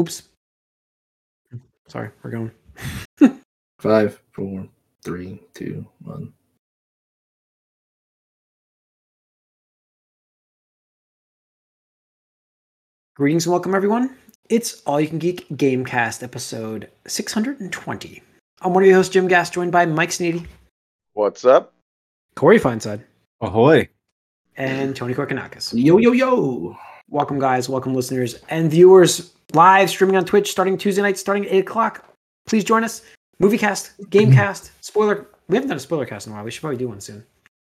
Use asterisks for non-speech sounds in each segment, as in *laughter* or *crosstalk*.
Oops. Sorry, we're going. *laughs* Five, four, three, two, one. Greetings and welcome, everyone. It's All You Can Geek Gamecast episode 620. I'm one of your hosts, Jim Gass, joined by Mike Sneedy, What's up? Corey Feinside, Ahoy. and Tony Korkanakis. Yo, yo, yo. Welcome, guys. Welcome, listeners and viewers. Live streaming on Twitch starting Tuesday night, starting at 8 o'clock. Please join us. Moviecast, Gamecast, spoiler. We haven't done a spoiler cast in a while. We should probably do one soon.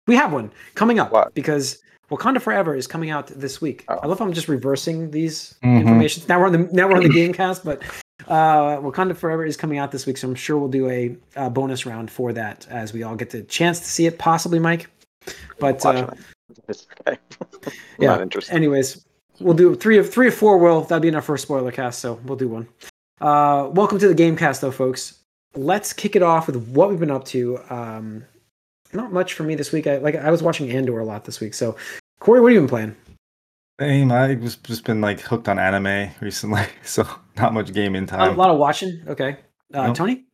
We have one coming up What? because Wakanda Forever is coming out this week. Oh. I love how I'm just reversing these Mhm. information. Now we're on the now we're on the Gamecast, but uh, Wakanda Forever is coming out this week, so I'm sure we'll do a, uh bonus round for that as we all get the chance to see it, possibly, Mike. But uh, *laughs* okay. *laughs* yeah. Anyways, we'll do three of three or four. Will that'll be enough for a spoiler cast? So we'll do one. Uh, welcome to the Gamecast, though, folks. Let's kick it off with what we've been up to. Um, not much for me this week. I like I was watching Andor a lot this week. So, Corey, what have you been playing? Same. I just just been like hooked on anime recently, *laughs* so not much gaming a time. A lot of watching. Okay, uh, Nope. Tony.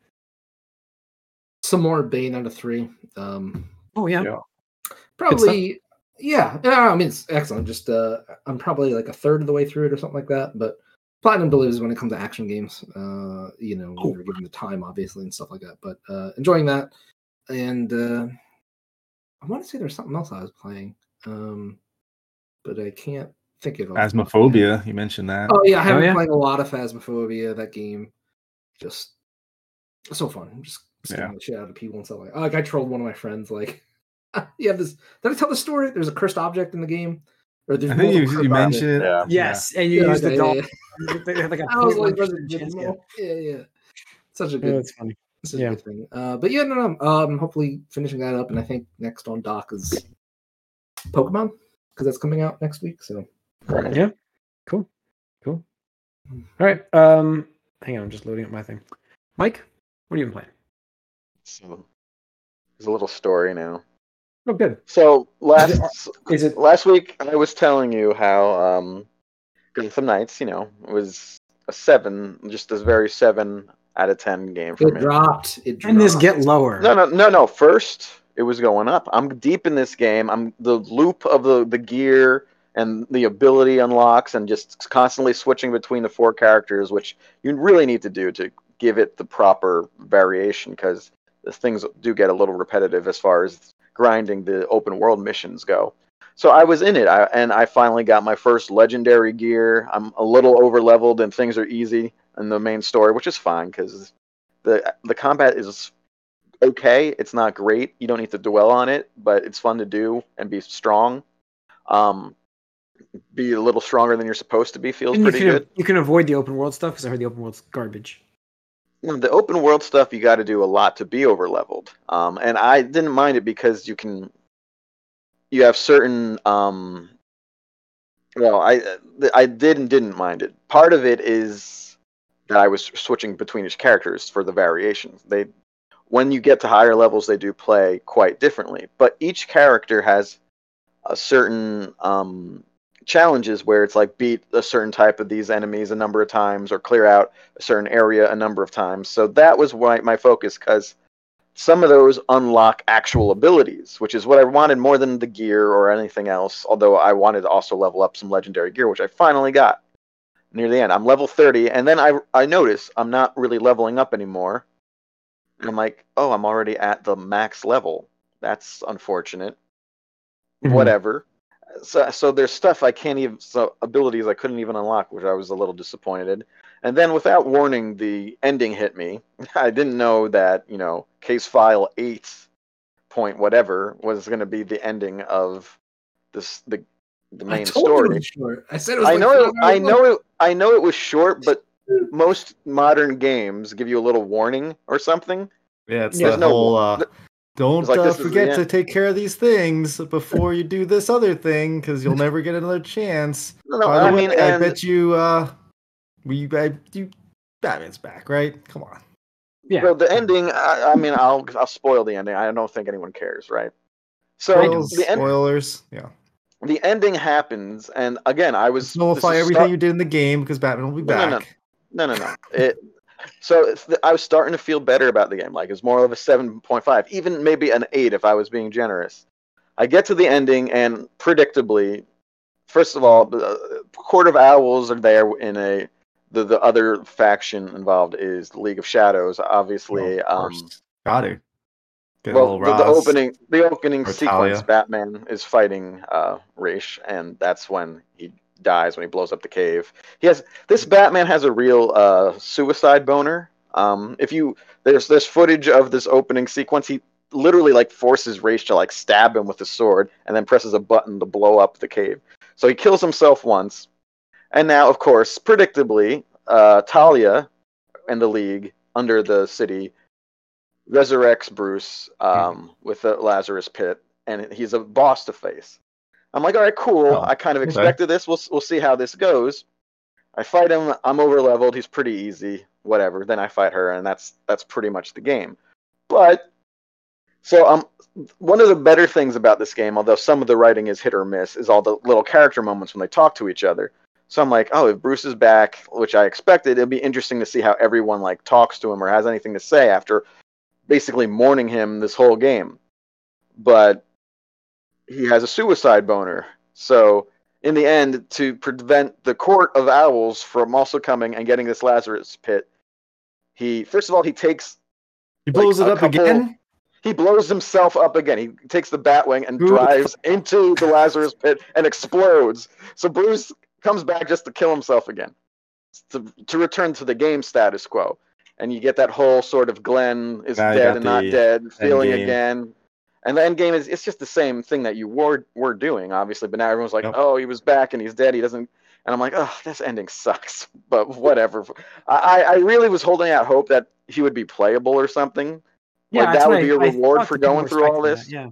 Some more Bayonetta three. Um, Oh yeah. Yeah. probably, yeah. yeah. I mean, it's excellent. Just, uh, I'm probably like a third of the way through it or something like that. But Platinum delivers when it comes to action games. Uh, you know, when you're given the time, obviously, and stuff like that. But uh, enjoying that. And uh, I want to say there's something else I was playing, um, but I can't think of it. off the top of my head. Phasmophobia. You mentioned that. Oh yeah, I have Oh, been yeah? playing a lot of Phasmophobia. That game, just so fun. Just scaring Yeah. the shit out of people and stuff like. Like I trolled one of my friends. Like, *laughs* you have this. Did I tell the story? There's a cursed object in the game. Or there's I think you, you mentioned it. Yeah. Yes, and you Yeah, used the okay, doll. yeah, *laughs* They like a I was like, 0.1% "Brother, chance, yeah, yeah. yeah, yeah. Such a Yeah, good, that's funny. such a yeah. good thing. Uh, but yeah, no, no. Um, hopefully finishing that up, and I think next on dock is Pokemon because that's coming out next week. So Yeah. Cool. Cool. All right. Um, hang on, I'm just loading up my thing. Mike, what are you been playing? So, there's a little story now. Oh, good. So last Is it? last week I was telling you how um, Gotham Knights, you know, it was a seven, just a very seven out of ten game for me. it me. dropped. It dropped. Can this get lower? No, no, no, no. First, it was going up. I'm deep in this game. I'm the loop of the the gear and the ability unlocks, and just constantly switching between the four characters, which you really need to do to give it the proper variation, because the things do get a little repetitive as far as grinding the open world missions go. So I was in it, I, and I finally got my first legendary gear. I'm a little over leveled, and things are easy in the main story, which is fine because the the combat is okay. It's not great. You don't need to dwell on it, but it's fun to do and be strong. Um, be a little stronger than you're supposed to be feels And you pretty can, good. you can avoid the open world stuff because I heard the open world's garbage. The open world stuff you got to do a lot to be over leveled. Um, and I didn't mind it because you can. You have certain. Um, well, I I did and didn't mind it. Part of it is that I was switching between each characters for the variations. They when you get to higher levels, they do play quite differently. But each character has a certain um, challenges where it's like beat a certain type of these enemies a number of times or clear out a certain area a number of times. So that was why my focus because some of those unlock actual abilities, which is what I wanted more than the gear or anything else. Although I wanted to also level up some legendary gear, which I finally got near the end. I'm level 30, and then I I notice I'm not really leveling up anymore. And I'm like, oh, I'm already at the max level. That's unfortunate. Mhm. Whatever. So so there's stuff I can't even so abilities I couldn't even unlock, which I was a little disappointed. And then without warning, the ending hit me. *laughs* I didn't know that you know case file eight point whatever was going to be the ending of this the the I main told you it story. was short. I said it was. I like know it, I hours know long. it I know it was short, but most modern games give you a little warning or something. Yeah, it's There's the no- whole uh, th- don't like, uh, this is the forget to take care of these things before you do this other thing because you'll never get another chance. No, no, By the I way, mean, I bet you uh, we I, you Batman's back, right? Come on. Yeah. well, the ending. I, I mean, I'll I'll spoil the ending. I don't think anyone cares, right? So Spoils, the end, spoilers. Yeah. the ending happens, and again, I was this Nullify everything start- you did in the game because Batman will be No, no, back. no, no, no. It. So the, I was starting to feel better about the game. Like it's more of a seven point five, even maybe an eight if I was being generous. I get to the ending, and predictably, first of all, the Court of Owls are there in a. The, the other faction involved is the League of Shadows. Obviously, Of um. Got it. Well, the, the opening the opening sequence, Batman is fighting uh, Ra's, and that's when he dies when he blows up the cave. He has this Batman has a real uh, suicide boner. Um, if you there's there's footage of this opening sequence. He literally like forces Ra's to like stab him with a sword, and then presses a button to blow up the cave. So he kills himself once, and now of course, predictably, uh, Talia and the League under the city resurrects Bruce um, with the Lazarus Pit, and he's a boss to face. I'm like, all right, cool. Oh, I kind of okay. expected this. We'll we'll see how this goes. I fight him. I'm over leveled. He's pretty easy. Whatever. Then I fight her, and that's that's pretty much the game. But so um, one of the better things about this game, although some of the writing is hit or miss, is all the little character moments when they talk to each other. So I'm like, oh, if Bruce is back, which I expected, it'll be interesting to see how everyone like talks to him or has anything to say after basically mourning him this whole game. But he has a suicide boner. So in the end, to prevent the court of owls from also coming and getting this Lazarus pit, he first of all he takes He blows like, it up couple- again. he blows himself up again. He takes the Batwing and the drives into the Lazarus pit and explodes. So Bruce comes back just to kill himself again, to to return to the game status quo. And you get that whole sort of Glenn is Now dead and not dead feeling again. And the end game is it's just the same thing that you were were doing, obviously. But now everyone's like, oh, he was back and he's dead. He doesn't. And I'm like, oh, this ending sucks. *laughs* But whatever. I I really was holding out hope that he would be playable or something. Yeah, Like, that would be a reward for going through all this. that, Yeah.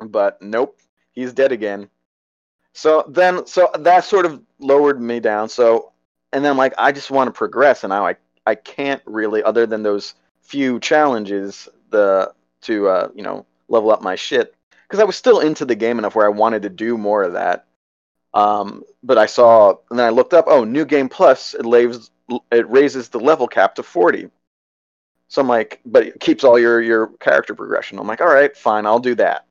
but nope, he's dead again. So then, so that sort of lowered me down. So, and then like, I just want to progress, and I like I can't really, other than those few challenges, the to uh, you know level up my shit, because I was still into the game enough where I wanted to do more of that. Um, but I saw, and then I looked up, oh, new game plus, it it raises the level cap to forty. So I'm like, but it keeps all your your character progression. I'm like, all right, fine, I'll do that.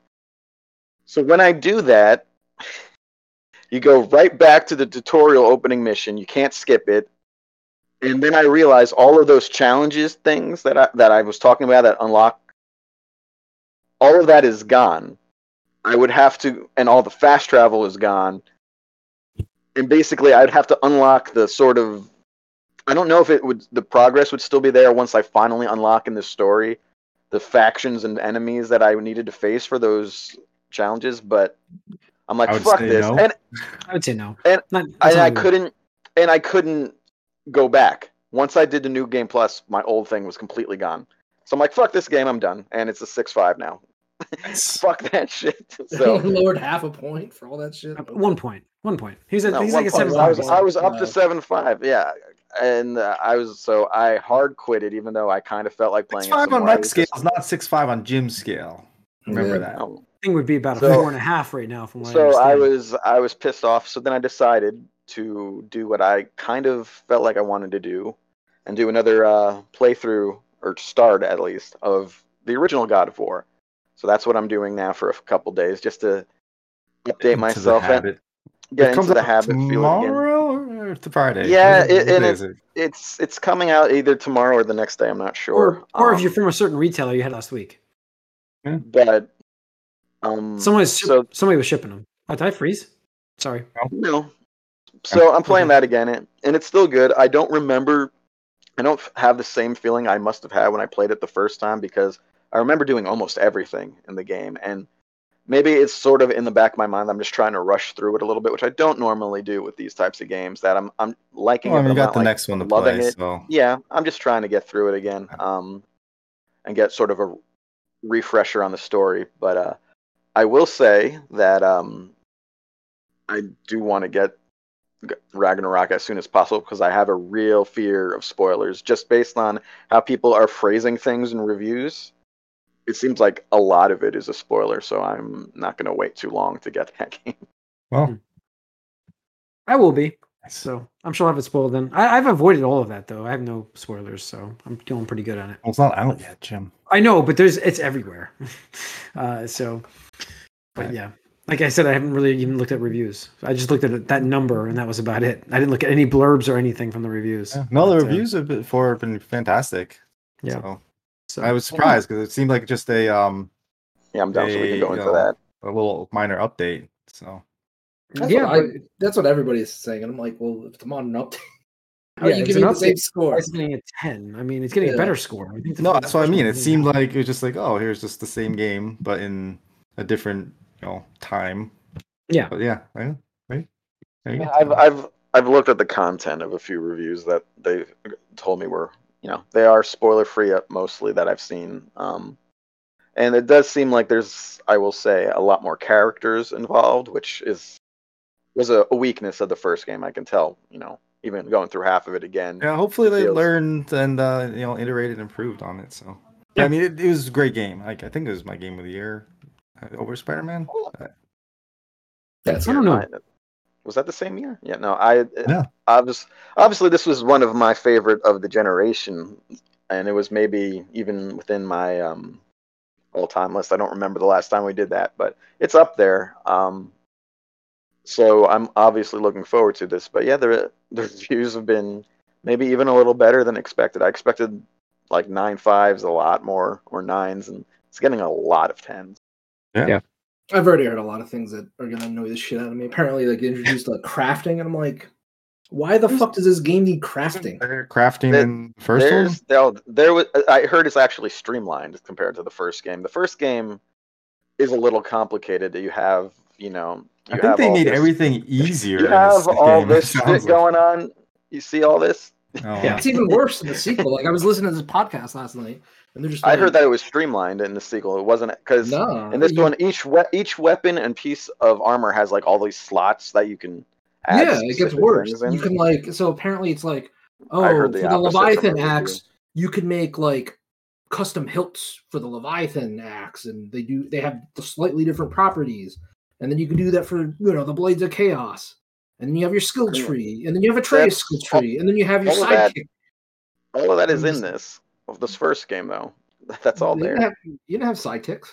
So when I do that, *laughs* you go right back to the tutorial opening mission. You can't skip it. And then I realize all of those challenges things that I that I was talking about that unlock all of that is gone. I would have to and all the fast travel is gone. And basically I'd have to unlock the sort of I don't know if it would the progress would still be there once I finally unlock in this story the factions and enemies that I needed to face for those challenges, but I'm like, fuck this. no. And I would say no. And- Not- and I couldn't and I couldn't go back. Once I did the new game plus, my old thing was completely gone. So I'm like, fuck this game, I'm done. And it's a six five now. *laughs* Nice. Fuck that shit. *laughs* So So lowered half a point for all that shit. Uh, One point. One point. He's at no, he's one like a seven. I was five. I was up to seven five, yeah. And uh, I was so I hard quit it, even though I kind of felt like playing Six five on more. I Mike was scale just- is not six five on Jim's scale. Remember Yeah. that. oh, thing would be about a So- four and a half right now. From what so I I was I was pissed off. So then I decided to do what I kind of felt like I wanted to do, and do another uh, playthrough or start at least of the original God of War. So that's what I'm doing now for a couple days, just to update Into myself the and get it comes into the out habit. Feel it tomorrow or the Friday. Yeah, it- and it- is it? It's it's coming out either tomorrow or the next day. I'm not sure. or or if you're Um, from a certain retailer you had last week. but um, Someone was so somebody was shipping them. Oh, did I freeze? Sorry. No. So I'm playing that again, and, and it's still good. I don't remember. I don't have the same feeling I must have had when I played it the first time because I remember doing almost everything in the game, and maybe it's sort of in the back of my mind. I'm just trying to rush through it a little bit, which I don't normally do with these types of games. That I'm I'm liking Well, it. you got the like, next one to loving play, it. so yeah, I'm just trying to get through it again, um, and get sort of a refresher on the story. But uh, I will say that um, I do want to get Ragnarok as soon as possible because I have a real fear of spoilers, just based on how people are phrasing things in reviews. It seems like a lot of it is a spoiler, so I'm not going to wait too long to get *laughs* that game. well, I will be. So I'm sure I'll have it spoiled then. I, I've avoided all of that though. I have no spoilers, so I'm doing pretty good on it. Well, it's not out yet, Jim. I know, but there's it's everywhere. *laughs* uh, so, but Right. yeah, like I said, I haven't really even looked at reviews. I just looked at that number, and that was about it. I didn't look at any blurbs or anything from the reviews. Yeah. No, the But, uh, reviews have been for have been fantastic. Yeah. So, So I was surprised because it seemed like just a um Yeah, I'm down so we can go into yo. that. a little minor update. So That's yeah, what I, that's what everybody's saying, and I'm like, well, if it's a modern update, *laughs* how Yeah, you it's giving an the same update. score? it's getting a ten. I mean, it's getting a better score. I think no, that's what I mean. It seemed like it was just like, oh, here's just the same game, but in a different, you know, time. Yeah. But yeah, right. right? There you go. I've I've I've looked at the content of a few reviews that they told me were you know they are spoiler free mostly that I've seen. Um, and it does seem like there's I will say a lot more characters involved, which is was a, a weakness of the first game. I can tell. You know, even going through half of it again. Yeah, hopefully they feels- learned and uh, you know iterated, and improved on it. So Yeah. I mean, it, it was a great game. Like I think it was my game of the year uh, over Spider Man. That's I don't know. I- Was that the same year? Yeah, no, I Yeah. obviously, obviously this was one of my favorite of the generation, and it was maybe even within my um, all-time list. I don't remember the last time we did that, but it's up there. Um, so I'm obviously looking forward to this. But yeah, the the reviews have been maybe even a little better than expected. I expected like nine fives, a lot more, or nines, and it's getting a lot of tens. I've already heard a lot of things that are gonna annoy the shit out of me. Apparently, like they introduced like crafting, and I'm like, why the fuck does this game need crafting? They're crafting There- in the first one. There's there, there was uh, I heard it's actually streamlined compared to the first game. The first game is a little complicated. That you have you know you I think they all made this- everything *laughs* easier. You have this all game, this sounds shit going on. You see all this. Oh, Yeah. It's even worse in the sequel. Like I was listening to this podcast last night, and they're just. I heard that it was streamlined in the sequel. It wasn't because No, in this one each we- each weapon and piece of armor has like all these slots that you can. Add yeah, it gets worse. You can like so apparently it's like oh I for the, the Leviathan axe you can make like custom hilts for the Leviathan axe and they do they have the slightly different properties and then you can do that for you know the blades of chaos and then you have your skill tree and then you have a Atreus skill tree and then you have your all sidekick. all of that is in this of this first game though. *laughs* That's all you there. didn't have, you didn't have sidekicks.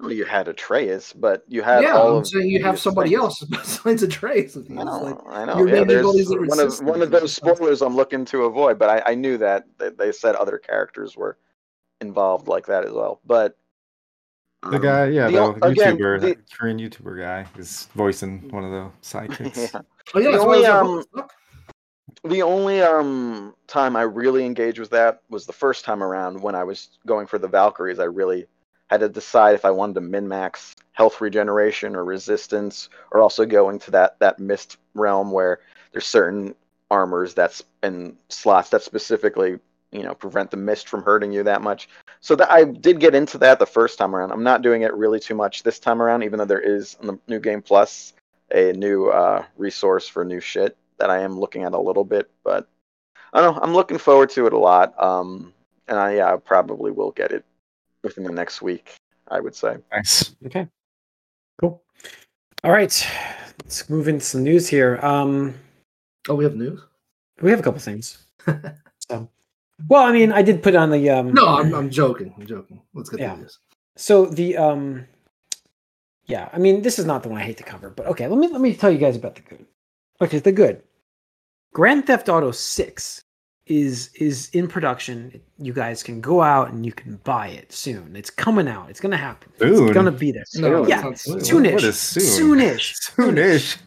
Well, you had Atreus, but you had Yeah, all I'm of saying you have somebody things. else *laughs* besides Atreus. I know, like, I know. Yeah, there's one of one of those spoilers I'm looking to avoid, but I, I knew that they, they said other characters were involved like that as well. But The um, guy, yeah, the the, o- again, YouTuber, the- that Korean YouTuber guy is voicing one of the sidekicks. *laughs* yeah. oh yeah, The that's why I was only, um, what the only um time I really engaged with that was the first time around when I was going for the Valkyries. I really had to decide if I wanted to min max health regeneration or resistance, or also go into that that mist realm where there's certain armors that's and slots that specifically you know prevent the mist from hurting you that much. So that I did get into that the first time around. I'm not doing it really too much this time around, even though there is on the new game plus a new uh, resource for new shit that I am looking at a little bit, but I don't know. I'm looking forward to it a lot. Um, and I, yeah, I probably will get it within the next week. I would say. Nice. Okay. Cool. All right. Let's move into some news here. Um, Oh, we have news. we have a couple things. *laughs* so, well, I mean, I did put on the um. No, I'm, I'm joking. I'm joking. Let's get Yeah. to this. So the um. Yeah, I mean, this is not the one I hate to cover, but okay. Let me let me tell you guys about the good. Okay, the good. Grand Theft Auto Six is is in production. You guys can go out and you can buy it soon. It's coming out. It's gonna happen. Soon? It's gonna be there. No, yeah, it's soon. soonish. What is soon? Soonish. *laughs* Soonish.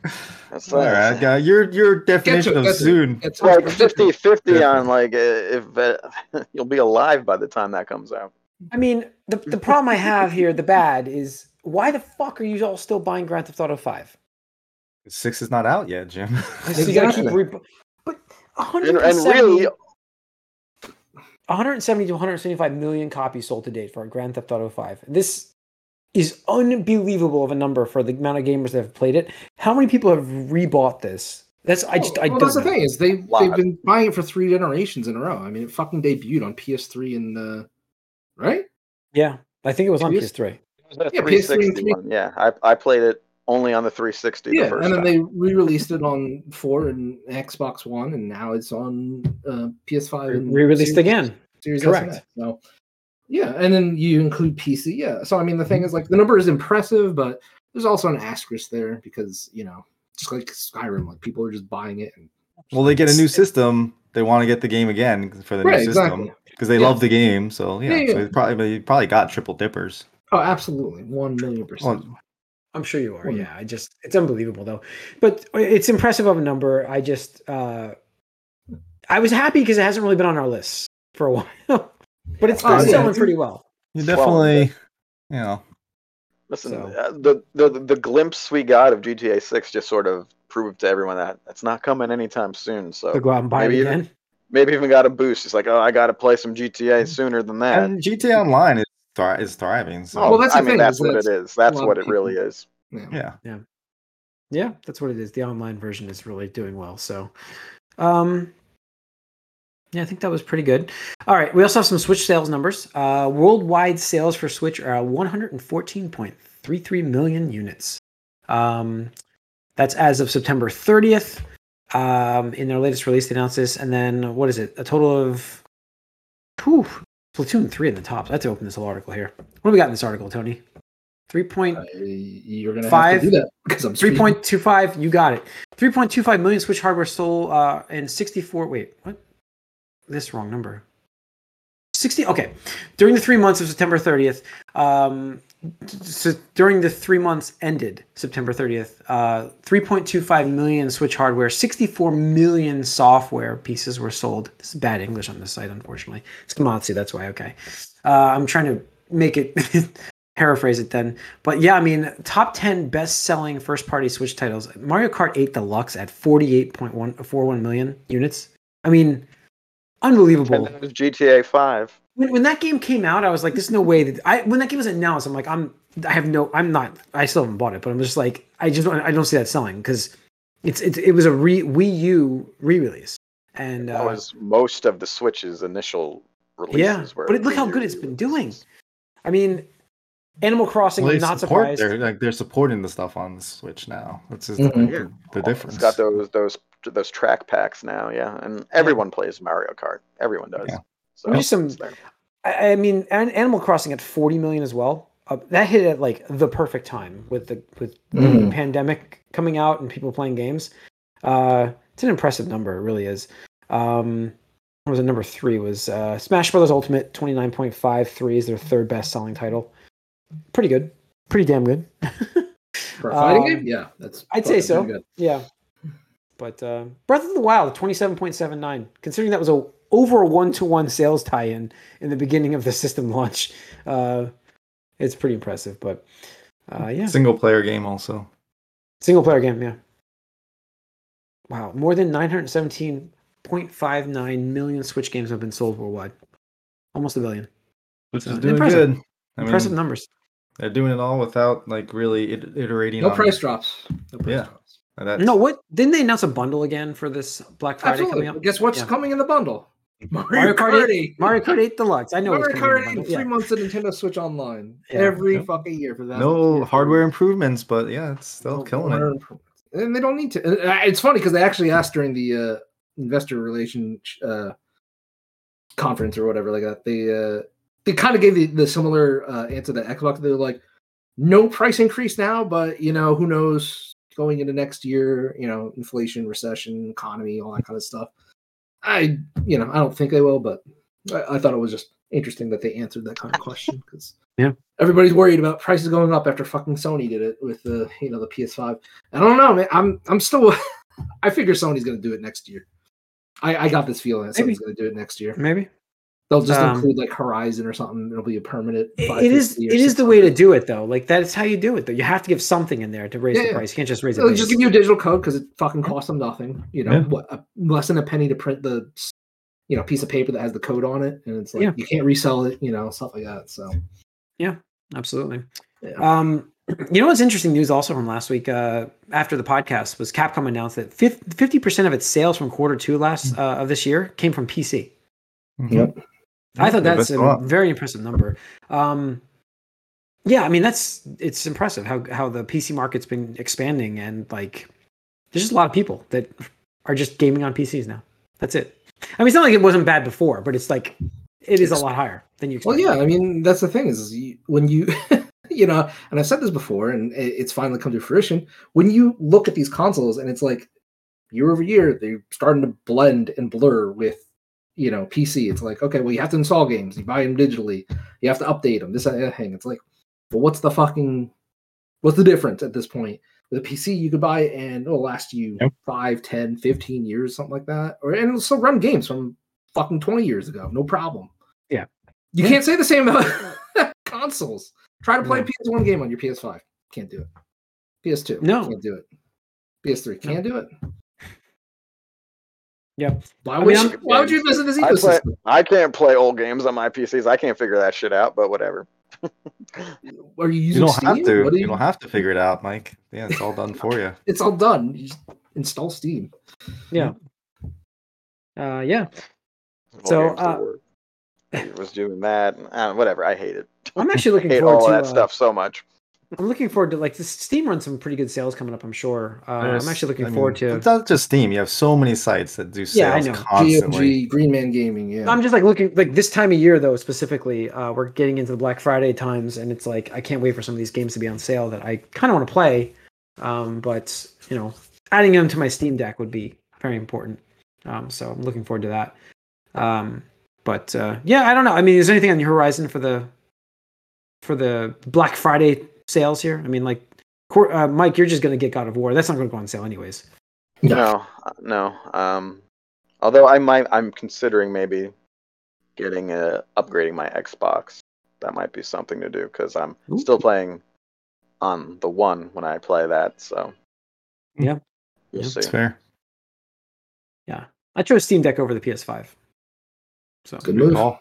That's All right, uh, your your definition it, of get it. soon. It's like it's 50 50 on like uh, if uh, *laughs* you'll be alive by the time that comes out. I mean, the the problem I have here, the bad, is why the fuck are you all still buying Grand Theft Auto Five? Six is not out yet, Jim. So keep Exactly. re- but And, and 170, really, 170 to 175 million copies sold to date for Grand Theft Auto 5. This is unbelievable of a number for the amount of gamers that have played it. How many people have rebought this? That's I just I well, don't that's the thing is they they've been buying it for three generations in a row. I mean, it fucking debuted on PS3 and uh, right? Yeah, I think it was on PS- PS3. it was a Yeah, PS3 and 360 one. Yeah, I, I played it only on the 360 the Yeah, first and then time. they re-released it on four and Xbox One, and now it's on uh, PS5 and Re-released Series- again. Series S Correct. and X. So yeah, and then you include PC. Yeah, so I mean the thing is like the number is impressive, but there's also an asterisk there because you know just like Skyrim, like people are just buying it. And, Well, they get a new system. They want to get the game again for the Right, new system exactly. because they Yeah. love the game. So yeah, Yeah, so yeah. they probably they probably got triple dippers. oh, absolutely, one million percent. Well, I'm sure you are. Well, Yeah, I just it's unbelievable though. But it's impressive of a number. I just uh I was happy because it hasn't really been on our list for a *laughs* while. but it's Oh, been yeah. selling pretty well. you Well, definitely, you know, Listen, So- uh, the, the the glimpse we got of GTA 6 just sort of proved to everyone that it's not coming anytime soon. So To go out and buy maybe it even- maybe even got a boost. It's like, oh, I got to play some GTA sooner than that. and GTA Online is thri- is thriving. So Oh, Well, that's I the mean, that's what it is. That's what it really people- is. Yeah. yeah, Yeah, that's what it is. The online version is really doing well. So, um, yeah, I think that was pretty good. All right, we also have some Switch sales numbers. Uh, worldwide sales for Switch are 114.33 million units. Um, that's as of September 30th. Um, in their latest release, they announced this, and then what is it? A total of, whew, Splatoon three in the top. I have to open this whole article here. What do we got in this article, Tony? Three point Uh, you're gonna Five, do that *laughs* because I'm Three point two five. You got it. Three point two five million Switch hardware sold, uh, and sixty four. Wait, what? This wrong number. Sixty. Okay, during the three months of September thirtieth, um, so during the three months ended September thirtieth, uh, three point two five million Switch hardware, sixty four million software pieces were sold. This is bad English on this site, unfortunately. It's Komatsu, that's why. Okay, uh, I'm trying to make it. *laughs* paraphrase it then. But yeah, I mean, top 10 best selling first party Switch titles. Mario Kart 8 Deluxe at 48.141 million units. I mean, unbelievable. And GTA 5. When, when that game came out, I was like, there's no way that I, when that game was announced, I'm like, I'm, I have no, I'm not, I still haven't bought it, but I'm just like, I just, don't, I don't see that selling because it's, it's, it was a re, Wii U re release. And, That uh, was most of the Switch's initial releases. yeah, were but it, look how Wii U good it's been doing. I mean, Animal Crossing, Well, they not support- surprised. They're like they're supporting the stuff on the Switch now. That's just Mhm. like, the, the Well, difference. It's got those those those track packs now, yeah, and everyone plays Mario Kart. Everyone does. Yeah. So Just some- I, I mean, An- Animal Crossing at 40 million as well. Uh, that hit at like the perfect time with the with the Mhm. pandemic coming out and people playing games. Uh, it's an impressive number, it really is. Um, what was it? Number three was uh, Smash Brothers Ultimate. 29.53 is their third best selling title. Pretty good. Pretty damn good. *laughs* For a fighting Um, game, yeah, that's. I'd say so. good. Yeah. But uh, Breath of the Wild, 27.79. Considering that was a over a one to one sales tie in in the beginning of the system launch, uh, it's pretty impressive. But uh, yeah, Single player game also. single player game, yeah. Wow, more than 917.59 million Switch games have been sold worldwide. Almost a billion. Which So, is doing impressive. good. I Impressive mean, numbers. they're doing it all without like really iterating. No on price drops. No price Yeah. drops. that's- No, what didn't they announce a bundle again for this Black Friday Absolutely. coming up? Guess what's Yeah. coming in the bundle? *laughs* Mario, Mario Kart Kart 8 8. Mario Kart 8 Deluxe. I know Mario it's Kart 8 three Yeah. months of Nintendo Switch Online Yeah. every Yep. fucking year for that. no year. hardware improvements, but yeah, it's still No killing hardware it. And they don't need to. uh, It's funny because they actually asked during the uh, investor relation uh, conference or whatever like that. They uh, they kind of gave the, the similar uh, answer to Xbox. They were like, no price increase now, but you know who knows going into next year. You know, inflation, recession, economy, all that kind of stuff. I you know I don't think they will, but I, I thought it was just interesting that they answered that kind of question because Yeah. everybody's worried about prices going up after fucking Sony did it with the you know the PS5. I don't know, man. I'm I'm still. *laughs* I figure Sony's going to do it next year. I, I got this feeling that. Sony's going to do it next year. Maybe. They'll just Um, include like Horizon or something. It'll be a permanent. It- it is 550 or it is the way to do it though. Like that's how you do it though. You have to give something in there to raise Yeah, the yeah. price. You can't just raise it. They'll just give you a digital code because it fucking costs them nothing. You know, Yeah. what a, less than a penny to print the you know piece of paper that has the code on it, and it's like Yeah. you can't resell it. You know, stuff like that. So yeah, Absolutely. Yeah. Um, *clears throat* you know what's interesting news also from last week uh, after the podcast was Capcom announced that fifty percent of its sales from quarter two last uh, of this year came from PC. Mhm. Yep. I thought that's a lot. very impressive number. Um, yeah, I mean that's it's impressive how how the PC market's been expanding and like there's just a lot of people that are just gaming on PCs now. That's it. I mean, it's not like it wasn't bad before, but it's like it is a lot higher than you Well, yeah, I mean that's the thing is when you, *laughs* you know, and I've said this before, and it's finally come to fruition. When you look at these consoles, and it's like year over year, they're starting to blend and blur with, you know, PC. It's like okay, well, you have to install games, you buy them digitally, you have to update them. This thing. It's like, well, what's the fucking, what's the difference at this point? With a PC, you could buy it and oh, it'll last you Yep. five, ten, fifteen years, something like that, or and it'll still run games from fucking twenty years ago, no problem. Yeah. You can't say the same about *laughs* consoles. Try to play No. a PS1 game on your PS5. Can't do it. PS2. No. Can't do it. PS3. Can't do it. Yeah. Why I would mean, you, I'm- why would you invest in this I play- ecosystem? I can't play old games on my PCs. I can't figure that shit out, but whatever. *laughs* Are you You don't Steam? have to. What do You don't have to figure it out, Mike. Yeah, it's all done *laughs* for you. It's all done. You just install Steam. Yeah. Uh, yeah. Old So, games uh, work. It was doing that. and, uh, whatever. I hate it. I'm actually *laughs* looking hate forward all to that uh, stuff so much. I'm looking forward to like this Steam runs some pretty good sales coming up. I'm sure. Uh, I'm actually looking I mean, forward to. It's not just Steam. You have so many sites that do sales Yeah, I know. constantly. GOG, Green Man Gaming. Yeah. I'm just like looking like this time of year though specifically. Uh, we're getting into the Black Friday times, and it's like I can't wait for some of these games to be on sale that I kind of want to play. Um, but you know, adding them to my Steam Deck would be very important. Um, so I'm looking forward to that. Um, but uh, yeah, I don't know. I mean, is there anything on the horizon for the for the Black Friday sales here? I mean, like, uh, Mike, you're just gonna get God of War. That's not going to go on sale anyways. No, uh, no. Um, although I might, I'm considering maybe getting a upgrading my Xbox. That might be something to do because I'm Ooh. still playing on the one when I play that. So Yeah. we'll Yeah. see. It's fair. I chose Steam Deck over the PS5. So Good move. call.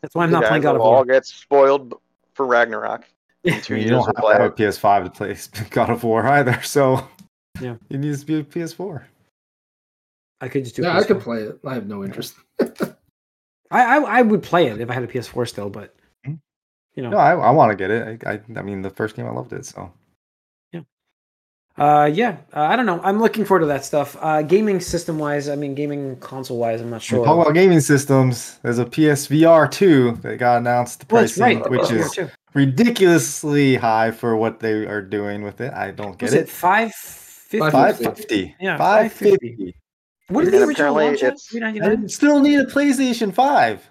That's why I'm you not playing guys God of will all War. get spoiled for Ragnarok. In I mean, you don't we'll have to have a PS5 to play *laughs* God of War either. So Yeah. *laughs* it needs to be a PS4. I could just do. yeah, I could play it. I have no interest. *laughs* I, I I would play it if I had a PS4 still, but Hmm. you know, No, I, I want to get it. I, I I mean, the first game I loved it. So uh, yeah, uh, I don't know. I'm looking forward to that stuff. Uh, gaming system wise, I mean, gaming console wise, I'm not sure. we talk about gaming systems. There's a PSVR 2 that got announced. The well, right. which is ridiculously high for what they are doing with it. I don't get Was it. it five fifty? Five- Five fifty. Yeah, five 550. fifty. What did And the original apparently launch at? it's- I still need a PlayStation Five.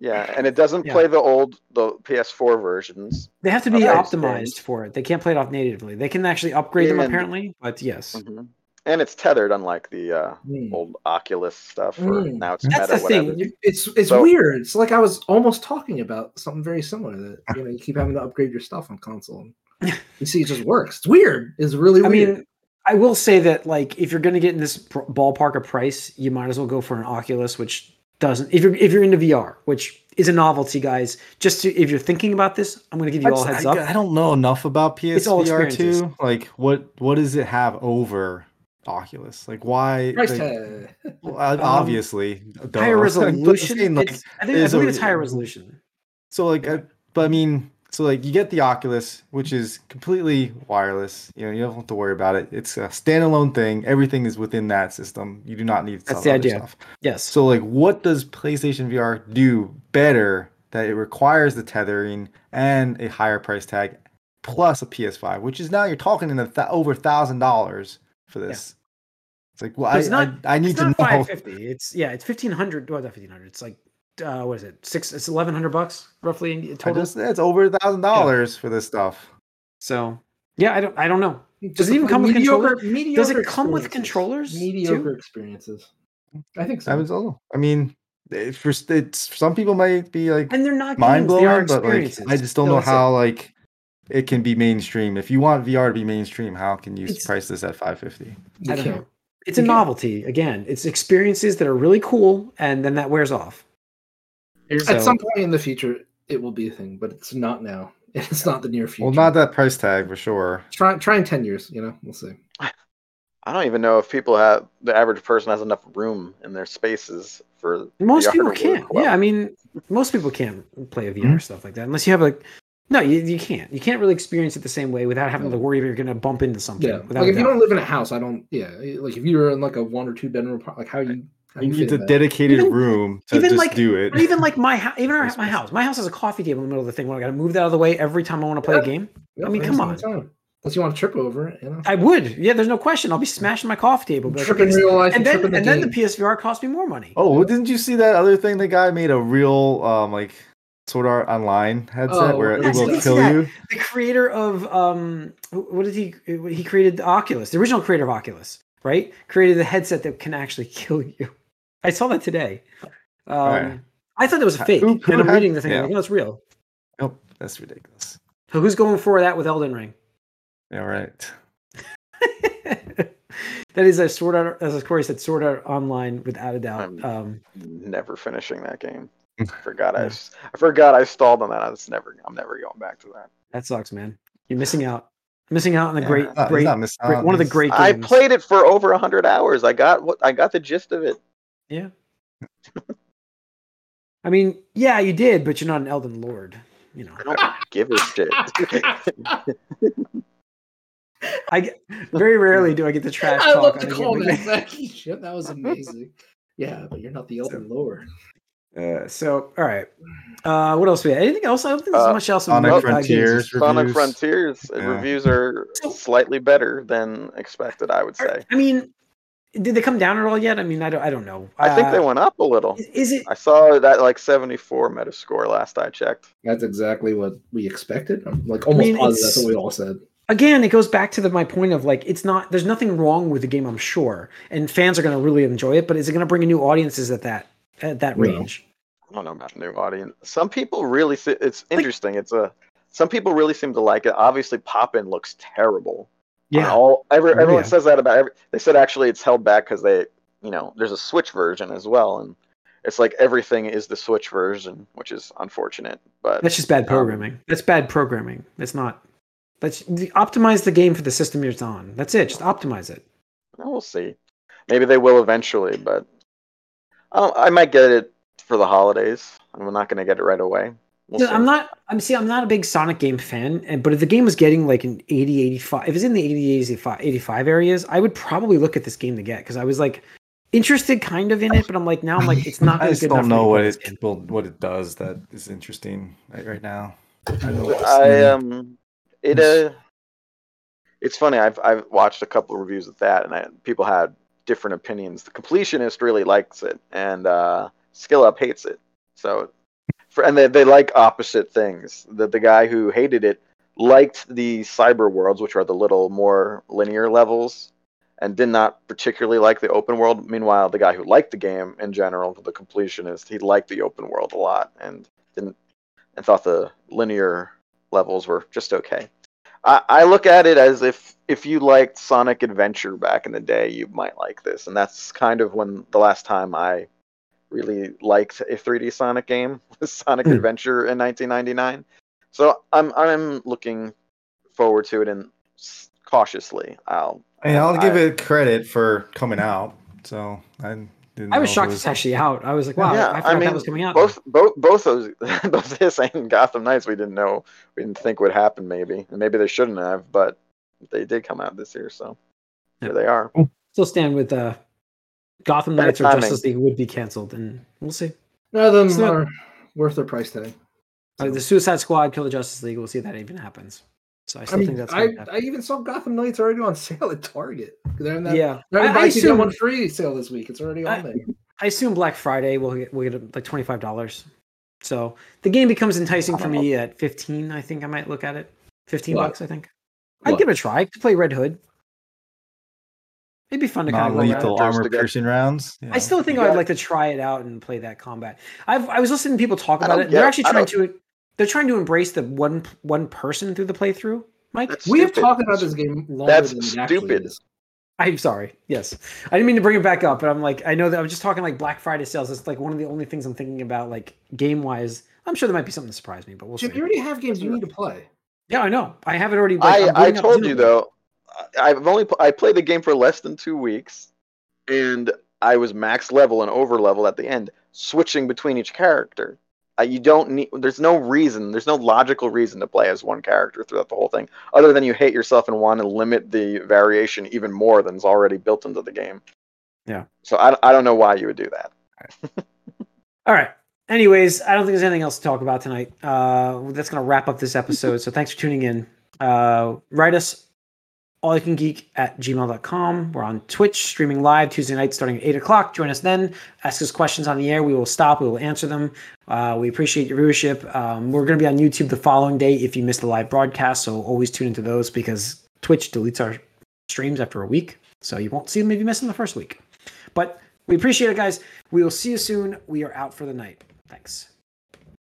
Yeah, and it doesn't Yeah. play the old the PS4 versions. They have to be optimized for it. They can't play it off natively. They can actually upgrade them apparently, but yes, Mhm. And it's tethered, unlike the uh, Hmm. old Oculus stuff. Or Mm. now it's That's meta, the thing. whatever. You- It's it's So- weird. It's like I was almost talking about something very similar. That you know you keep having to upgrade your stuff on console. *laughs* You see, it just works. It's weird. It's really weird. I weird. mean, I will say that like if you're going to get in this pr- ballpark of price, you might as well go for an Oculus, which doesn't. If you're if you're into VR, which is a novelty, guys. Just to, if you're thinking about this, I'm going to give you all a heads I, up. I don't know enough about It's all PSVR experiences. two. Like, what what does it have over Oculus? Like, why? price like, tag. well, uh, obviously, duh. *laughs* higher But I'm resolution. like, it's, I think I there's a- it's higher resolution. So like, I, but I mean, so like, you get the Oculus, which is completely wireless. You know, you don't have to worry about it. It's a standalone thing. Everything is within that system. You do not need That's the idea. Stuff. Yes. So like, what does PlayStation VR do better that it requires the tethering and a higher price tag plus a PS5, which is now you're talking in th- over thousand dollars for this. It's like, well, I, it's not- I I need it's to not know. 550. It's yeah, it's 1500. Well, not 1500. It's like uh, what is it? Six. It's 1100 bucks roughly in I total. just, it's over a thousand dollars for this stuff. So yeah, I don't. I don't know. Does it even come with mediocre, controllers? mediocre Does it come with controllers, Mediocre too? experiences. I think so. I, was, oh, I mean, it, for it's some people might be like And they're not mind blowing, but like. I just don't So know that's it. how like it can be mainstream. If you want VR to be mainstream, how can you It's- price this at five fifty? I don't know. It's a can't. novelty. Again, it's experiences that are really cool, and then that wears off. So- At some point in the future, it will be a thing, but it's not now. *laughs* It's not the near future. Well, not that price tag for sure. Try try in ten years. You know, we'll see. I don't even know if people have the average person has enough room in their spaces for Most people can't. well. Yeah, I mean, most people can't play a VR Mhm. stuff like that unless you have like No, you, you can't. You can't really experience it the same way without having to worry if you're going to bump into something. Yeah, without like a if you don't live in a house, I don't. Yeah, like if you're in like a one or two bedroom, apart- like how you. How You you need a dedicated Even- room to even just like- do it. Even like my house, even our, my house, my house has a coffee table in the middle of the thing. When I got to move that out of the way every time I want to play a game. Yeah, I mean, every come single on. time. Unless you want to trip over it, you know. I would. Yeah, there's no question. I'll be smashing my coffee table. but trip in real life, and you trip then in and the then the. PSVR cost me more money. Oh, well, didn't you see that other thing? The guy made a real um like Sword Art Online headset Oh, where it will kill that. you. The creator of um, what did he? He created the Oculus, the original creator of Oculus, right? Created the headset that can actually *laughs* kill you. I saw that today. Um, Right. I thought it was a fake, who- who and I'm had- reading the thing. yeah. I'm like, no, it's real. Oh, that's ridiculous. So who's going for that with Elden Ring? Yeah, right. *laughs* that is a Sword Art, as Corey said, Sword Art Online without a doubt. I'm- Um, Never finishing that game. I *laughs* forgot I, s- I forgot I stalled on that. I was never. I'm never going back to that. that sucks, man. You're missing out. Missing out on the Yeah, great, not- great, not missing great out. one of the He's- great I played it for over hundred hours. I got what I got the gist of it. Yeah. I mean, yeah, you did, but you're not an Elden Lord. You know, I don't give a shit. I get, very rarely do I get the *laughs* trash I talk. love on to a call game. that *laughs* shit. That was amazing. Yeah, but you're not the Elden Lord. Uh, so, all right. Uh, what else we have? Anything else? I don't think there's Uh, much else. in Sonic uh, Frontiers. games. Sonic. Frontiers Yeah. reviews are slightly better than expected. I would say. I mean, did they come down at all yet? I mean, I don't. I don't know. I think they Uh, went up a little. Is, is it? I saw that like 74 Metascore last I checked. That's exactly what we expected. I'm like almost mean, positive that's what we all said. again, it goes back to the, my point of like, it's not. There's nothing wrong with the game, I'm sure, and fans are going to really enjoy it. But is it going to bring in new audiences at that at that No. range? I don't know about new audience. Some people really. Se- it's interesting. It's a. Some people really seem to like it. Obviously, Pop In looks terrible. On all every, Oh, everyone yeah. says that about every. They said actually it's held back because they, you know, there's a Switch version as well, and it's like everything is the Switch version, which is unfortunate. But That's just bad Um, programming. That's bad programming. That's not. That's the- optimize the game for the system you're on. That's it. Just optimize it. Well, we'll see. Maybe they will eventually, but I, I might get it for the holidays. I'm not going to get it right away. We'll No, see. I'm not. I'm see. I'm not a big Sonic game fan, and but if the game was getting like an 80, 85, if it's in the 80, 85, 85 areas, I would probably look at this game to get because I was like interested kind of in it, but I'm like now I'm like it's not *laughs* I gonna just good don't know what it play this game. well, what it does that is interesting right, right now. I don't know I um, it uh, it's funny. I've I've watched a couple of reviews of that, and I, people had different opinions. The completionist really likes it, and uh, Skill Up hates it. So, for and they they like opposite things. The the guy who hated it liked the cyber worlds, which are the little more linear levels, and did not particularly like the open world. Meanwhile, the guy who liked the game in general, the completionist, he liked the open world a lot, and didn't and thought the linear levels were just okay. I, I look at it as if if you liked Sonic Adventure back in the day, you might like this, and that's kind of when the last time I really liked a 3D Sonic game was *laughs* Sonic Hmm. Adventure in 1999. So I'm I'm looking forward to it, and cautiously, I'll. Hey, I'll give it credit for coming out. So I didn't. I was know shocked it it's actually out. I was like, wow, Yeah, I I forgot mean, that was coming out. both both both those *laughs* both this and Gotham Knights we didn't know we didn't think would happen maybe and maybe they shouldn't have but they did come out this year so Yeah. here they are Still stand with uh, Gotham Knights or timing. Justice League would be canceled, and we'll see. None of them It's not- are worth their price tag. Uh, the Suicide Squad, Kill the Justice League. We'll see if that even happens. So I I still mean, think that's I. I even saw Gotham Knights already on *laughs* sale at Target. They're in that, yeah. they're in I, the I buy two, get assume one free sale this week. It's already I- on there. I assume Black Friday will get we'll get like twenty five dollars. So the game becomes enticing for me at fifteen. I think I might look at it. Fifteen What? bucks. I think. I'd give it a try. Could play Red Hood. It'd be fun to kind of non-lethal armor piercing rounds. I still think You I'd like to try it out and play that combat. I've I was listening to people talk about don't it. They're get- actually trying to they're trying to embrace the one one person through the playthrough. Mike, That's We have talked about this game longer That's than it stupid. is. I'm sorry. Yes, I didn't mean to bring it back up, but I'm like, I know that I'm just talking like Black Friday sales. It's like one of the only things I'm thinking about, like game wise. I'm sure there might be something to surprise me, but we'll Jim, see. you already have games you need to play. Yeah, I know. I have it already. Like, I'm I I building up told you though I- I've only I played the game for less than two weeks and I was max level and over level at the end switching between each character Uh, you don't need. There's no reason. There's no logical reason to play as one character throughout the whole thing, other than you hate yourself and want to limit the variation even more than is already built into the game. Yeah. So I, I don't know why you would do that. *laughs* All right. Anyways, I don't think there's anything else to talk about tonight. Uh, that's going to wrap up this episode. So thanks for tuning in. Uh, write us all you can geek at gmail.com. We're on Twitch, streaming live Tuesday night starting at 8 o'clock. Join us then. Ask us questions on the air. We will stop. We will answer them. Uh, we appreciate your viewership. Um, we're going to be on YouTube the following day if you missed the live broadcast. So always tune into those because Twitch deletes our streams after a week. So you won't see them if you miss them the first week. But we appreciate it, guys. We will see you soon. We are out for the night. Thanks.